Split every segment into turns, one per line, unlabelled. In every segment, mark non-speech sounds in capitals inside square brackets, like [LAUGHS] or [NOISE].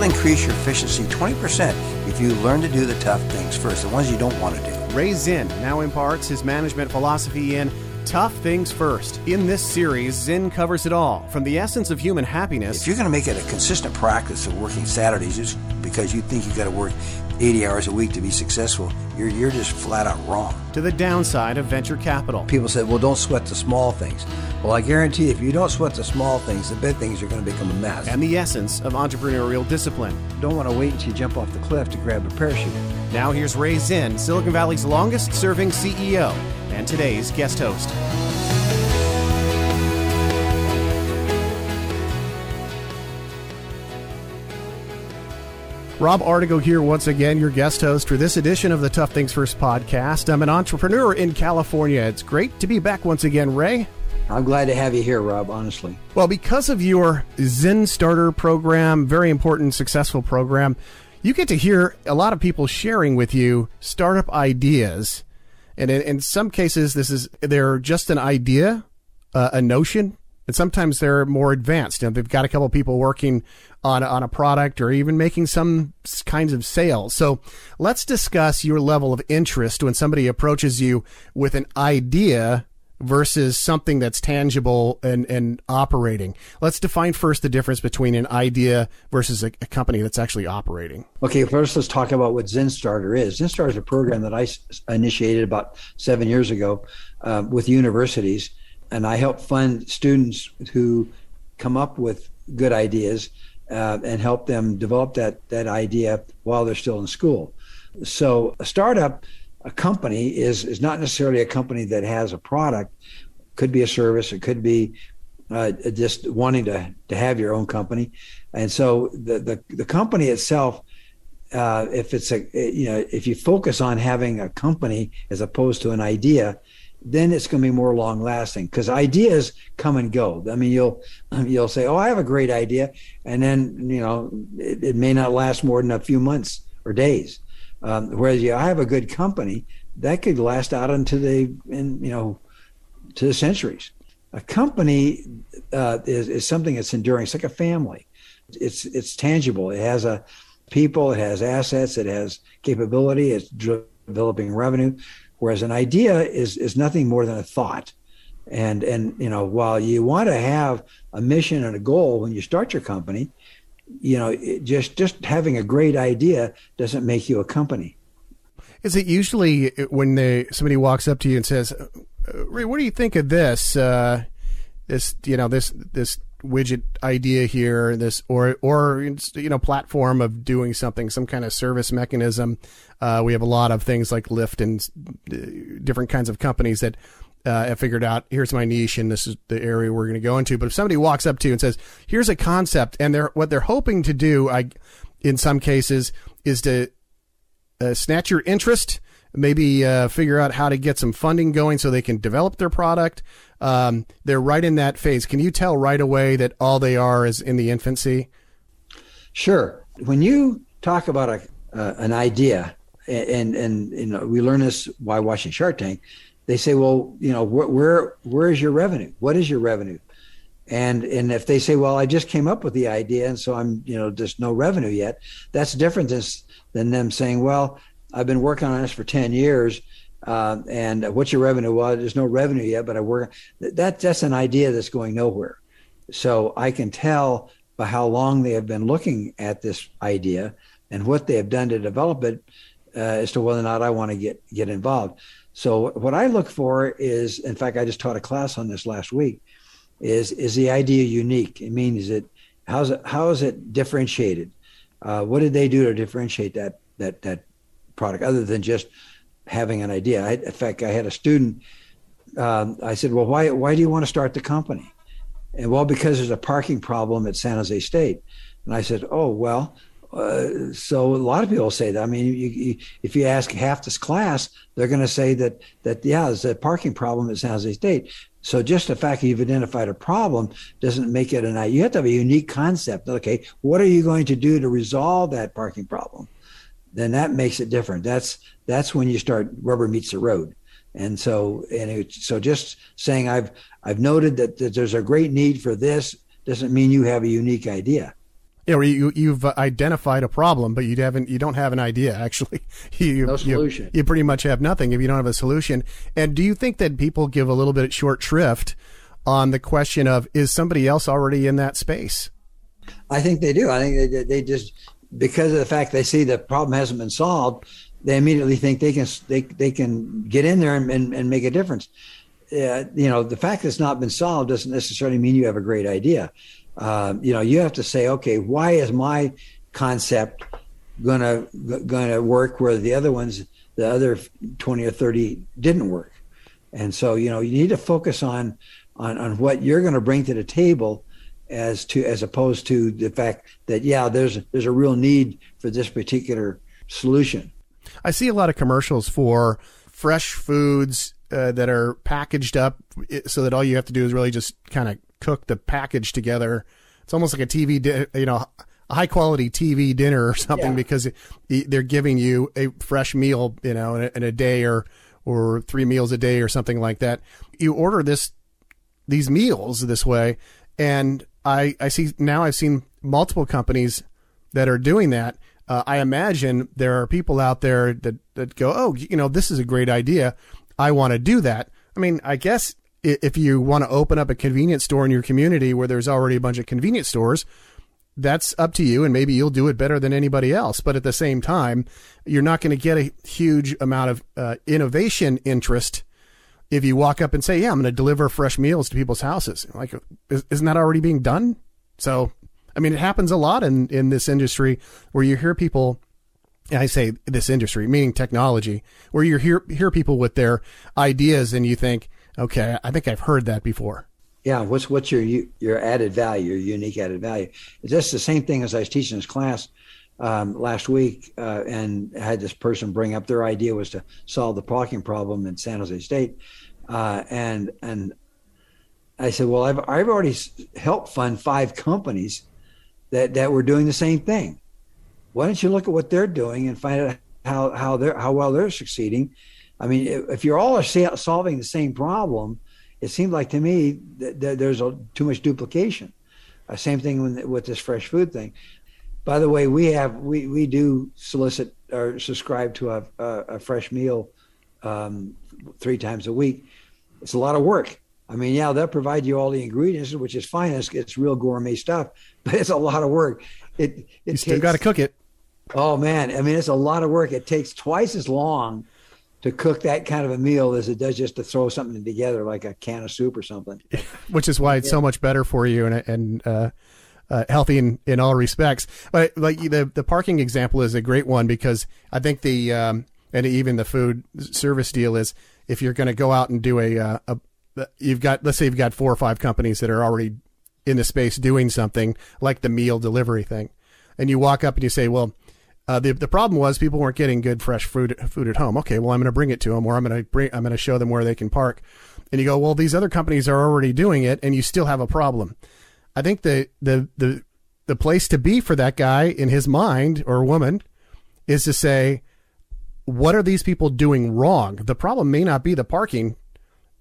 will increase your efficiency 20% if you learn to do the tough things first, the ones you don't want to do.
Ray Zinn now imparts his management philosophy in Tough Things First. In this series, Zinn covers it all from the essence of human happiness.
If you're going to make it a consistent practice of working Saturdays just because you think you've got to work 80 hours a week to be successful, you're, you're just flat out wrong.
To the downside of venture capital.
People said, well, don't sweat the small things. Well, I guarantee if you don't sweat the small things, the big things are going to become a mess.
And the essence of entrepreneurial discipline.
Don't want to wait until you jump off the cliff to grab a parachute.
Now here's Ray Zinn, Silicon Valley's longest serving CEO, and today's guest host. Rob Artigo here once again, your guest host for this edition of the Tough Things First podcast. I'm an entrepreneur in California. It's great to be back once again, Ray.
I'm glad to have you here, Rob, honestly.
Well, because of your ZinnStarter program, very important, successful program, you get to hear a lot of people sharing with you startup ideas. And in, in some cases, this is they're just an idea, uh, a notion, and sometimes they're more advanced. You know, they've got a couple people working on on a product or even making some kinds of sales. So let's discuss your level of interest when somebody approaches you with an idea versus something that's tangible and, and operating. Let's define first the difference between an idea versus a, a company that's actually operating.
Okay, first let's talk about what ZinnStarter is. ZinnStarter is a program that I initiated about seven years ago uh, with universities and I help fund students who come up with good ideas uh, and help them develop that that idea while they're still in school. So a startup, a company is is not necessarily a company that has a product. Could be a service. It could be uh, just wanting to to have your own company. And so the the, the company itself. Uh, if it's a you know if you focus on having a company as opposed to an idea, then it's going to be more long lasting because ideas come and go. I mean, you'll you'll say, "Oh, I have a great idea," and then you know it, it may not last more than a few months or days. Um, whereas you, I have a good company that could last out into the in you know to the centuries. A company uh, is is something that's enduring. It's like a family. It's it's tangible. It has a people. It has assets. It has capability. It's developing revenue whereas an idea is is nothing more than a thought. And and you know while you want to have a mission and a goal when you start your company you know just just having a great idea doesn't make you a company.
Is it usually when they somebody walks up to you and says ray what do you think of this? Uh, this you know this this widget idea here, this or or you know platform of doing something, some kind of service mechanism. Uh, we have a lot of things like Lyft and uh, different kinds of companies that uh, have figured out here's my niche and this is the area we're going to go into. But if somebody walks up to you and says, "Here's a concept," and they're what they're hoping to do, I in some cases is to uh, snatch your interest maybe uh, figure out how to get some funding going so they can develop their product. Um, they're right in that phase. Can you tell right away that all they are is in the infancy?
Sure. When you talk about a, uh, an idea, and, and you know we learn this by watching Shark Tank. They say, well, you know, wh- where where is your revenue? What is your revenue? And and if they say, well, I just came up with the idea, and so I'm, you know, there's no revenue yet. That's different than, than them saying, well, I've been working on this for 10 years. Uh, and what's your revenue? Well, there's no revenue yet, but I work. That that's an idea that's going nowhere. So I can tell by how long they have been looking at this idea and what they have done to develop it uh, as to whether or not I want to get get involved. So what I look for is, in fact, I just taught a class on this last week. Is is the idea unique? It means it how's it how is it differentiated? Uh, what did they do to differentiate that that that product other than just having an idea. I, in fact, I had a student. Um, I said, "Well, why why do you want to start the company?" And well, because there's a parking problem at San Jose State. And I said, "Oh well." Uh, so a lot of people say that. I mean, you, you, if you ask half this class, they're going to say that that yeah, there's a parking problem at San Jose State. So just the fact that you've identified a problem doesn't make it an. Idea. You have to have a unique concept. Okay, what are you going to do to resolve that parking problem? Then that makes it different. That's that's when you start rubber meets the road. And so and it, so just saying I've I've noted that, that there's a great need for this doesn't mean you have a unique idea.
you know, you you've identified a problem, but you haven't you don't have an idea. Actually, [LAUGHS] you
no solution.
You, you, pretty much have nothing if you don't have a solution. And do you think that people give a little bit of short shrift on the question of is somebody else already in that space?
I think they do. I think they, they just because of the fact they see the problem hasn't been solved, they immediately think they can they they can get in there and, and, and make a difference. Uh, you know, the fact that it's not been solved doesn't necessarily mean you have a great idea. Uh, you know, you have to say, okay, why is my concept gonna gonna work where the other ones, the other twenty or thirty, didn't work? And so, you know, you need to focus on on on what you're going to bring to the table as to as opposed to the fact that yeah there's there's a real need for this particular solution.
I see a lot of commercials for fresh foods uh, that are packaged up so that all you have to do is really just kind of cook the package together. It's almost like a tv di- you know a high quality tv dinner or something yeah. because they're giving you a fresh meal you know in a, in a day or or three meals a day or something like that. You order this these meals this way and I, I see now I've seen multiple companies that are doing that. Uh, I imagine there are people out there that, that go, oh, you know, this is a great idea. I want to do that. I mean, I guess if you want to open up a convenience store in your community where there's already a bunch of convenience stores, that's up to you and maybe you'll do it better than anybody else. But at the same time, you're not going to get a huge amount of uh, innovation interest if you walk up and say, "Yeah, I'm going to deliver fresh meals to people's houses," like, isn't that already being done? So, I mean, it happens a lot in in this industry where you hear people. I say this industry, meaning technology, where you hear hear people with their ideas, and you think, "Okay, I think I've heard that before."
Yeah, what's what's your your added value, your unique added value? Just the same thing as I was teaching this class um, last week, uh, and had this person bring up their idea was to solve the parking problem in San Jose State, uh, and and I said, well, I've I've already helped fund five companies that that were doing the same thing. Why don't you look at what they're doing and find out how how they're how well they're succeeding? I mean, if you're all solving the same problem, it seems like to me that there's a, too much duplication. Uh, same thing with, with this fresh food thing. By the way, we have we we do solicit or subscribe to a a, a fresh meal um, three times a week. It's a lot of work. I mean, yeah, they'll provide you all the ingredients, which is fine. It's, it's real gourmet stuff, [LAUGHS] but it's a lot of work. It, it
you still got to cook it.
Oh man, I mean, it's a lot of work. It takes twice as long to cook that kind of a meal as it does just to throw something together like a can of soup or something. [LAUGHS]
Which is why it's yeah. so much better for you and and uh, uh, healthy in, in all respects. But like the the parking example is a great one because I think the um, and even the food service deal is if you're going to go out and do a, uh, a, you've got let's say you've got four or five companies that are already in the space doing something like the meal delivery thing, and you walk up and you say, well. Uh, the the problem was people weren't getting good fresh food food at home. Okay, well I'm going to bring it to them, or I'm going to bring I'm going to show them where they can park. And you go, well, these other companies are already doing it, and you still have a problem. I think the the the the place to be for that guy in his mind or woman is to say, what are these people doing wrong? The problem may not be the parking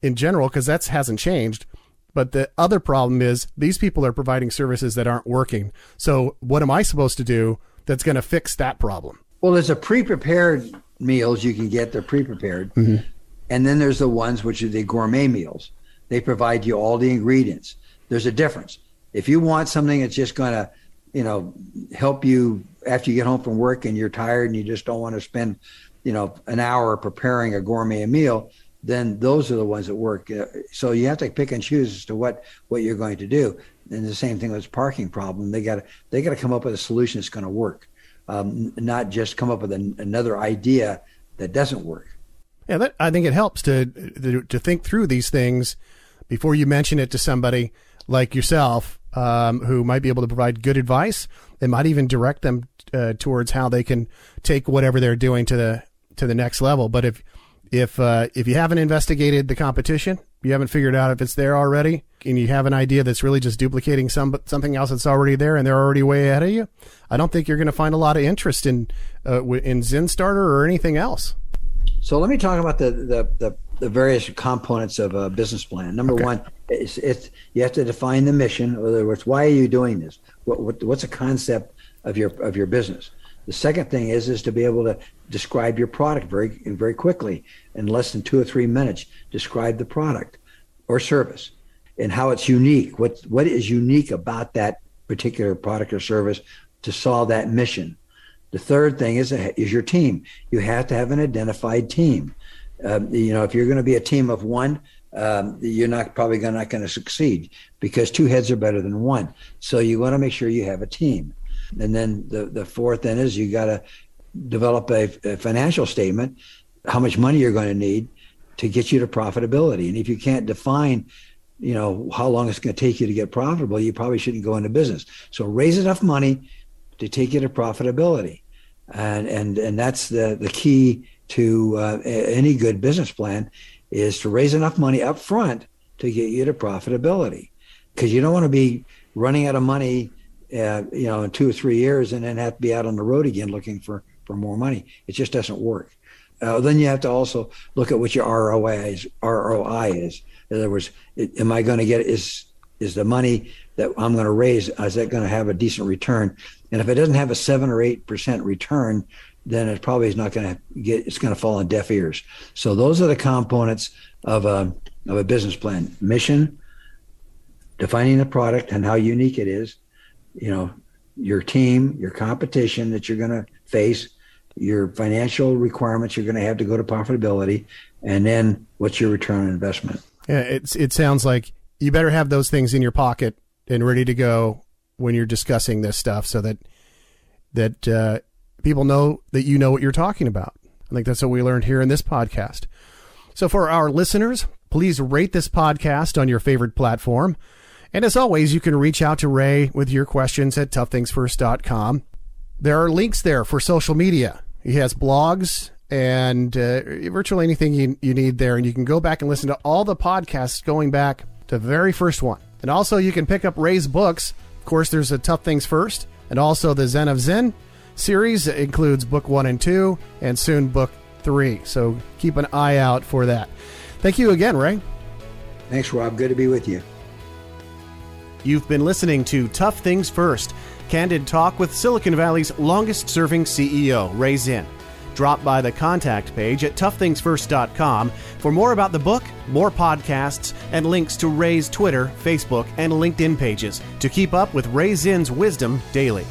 in general, because that hasn't changed. But the other problem is these people are providing services that aren't working. So what am I supposed to do that's going to fix that problem?
Well, there's a pre-prepared meals you can get. They're pre-prepared, mm-hmm. and then there's the ones which are the gourmet meals. They provide you all the ingredients. There's a difference. If you want something that's just going to, you know, help you after you get home from work and you're tired and you just don't want to spend you know an hour preparing a gourmet meal then those are the ones that work. Uh, so you have to pick and choose as to what what you're going to do. And the same thing with parking problem. They got to they got to come up with a solution that's going to work. Um, not just come up with an, another idea that doesn't work.
Yeah that, i think it helps to, to to think through these things before you mention it to somebody like yourself um, who might be able to provide good advice they might even direct them uh, towards how they can take whatever they're doing to the to the next level. But if if uh, if you haven't investigated the competition, you haven't figured out if it's there already, and you have an idea that's really just duplicating some something else that's already there, and they're already way ahead of you, I don't think you're going to find a lot of interest in uh, in ZinnStarter or anything else.
So let me talk about the the, the the various components of a business plan. Number
Okay.
one, it's, it's you have to define the mission. In other words, why are you doing this? What, what what's the concept of your of your business? The second thing is is to be able to describe your product very very quickly in less than two or three minutes. Describe the product or service and how it's unique. What what is unique about that particular product or service to solve that mission? The third thing is is your team. You have to have an identified team. Um, you know, if you're going to be a team of one, um, you're not probably gonna, not going to succeed because two heads are better than one. So you want to make sure you have a team. And then the the fourth then is you got to develop a, a financial statement, how much money you're going to need to get you to profitability. And if you can't define, you know, how long it's going to take you to get profitable, you probably shouldn't go into business. So raise enough money to take you to profitability, and and and that's the the key to uh, any good business plan is to raise enough money up front to get you to profitability, because you don't want to be running out of money, uh, you know, in two or three years and then have to be out on the road again looking for for more money. It just doesn't work. Uh, then you have to also look at what your ROI is. ROI is. In other words, it, am I going to get is is the money that I'm going to raise is that going to have a decent return? And if it doesn't have a seven or eight percent return, then it probably is not going to get. It's going to fall on deaf ears. So those are the components of a of a business plan: mission, defining the product and how unique it is. You know, your team, your competition that you're going to face, your financial requirements you're going to have to go to profitability, and then what's your return on investment.
Yeah, it's it sounds like you better have those things in your pocket and ready to go when you're discussing this stuff, so that that uh, people know that you know what you're talking about. I think that's what we learned here in this podcast. So for our listeners, please rate this podcast on your favorite platform. And as always, you can reach out to Ray with your questions at toughthingsfirst.com. There are links there for social media. He has blogs and uh, virtually anything you, you need there. And you can go back and listen to all the podcasts going back to the very first one. And also, you can pick up Ray's books. Of course, there's a Tough Things First, and also the Zen of Zinn series that includes book one and two, and soon book three. So keep an eye out for that. Thank you again, Ray.
Thanks, Rob. Good to be with you.
You've been listening to Tough Things First, candid talk with Silicon Valley's longest serving CEO, Ray Zinn. Drop by the contact page at toughthingsfirst.com for more about the book, more podcasts, and links to Ray's Twitter, Facebook, and LinkedIn pages to keep up with Ray Zinn's wisdom daily.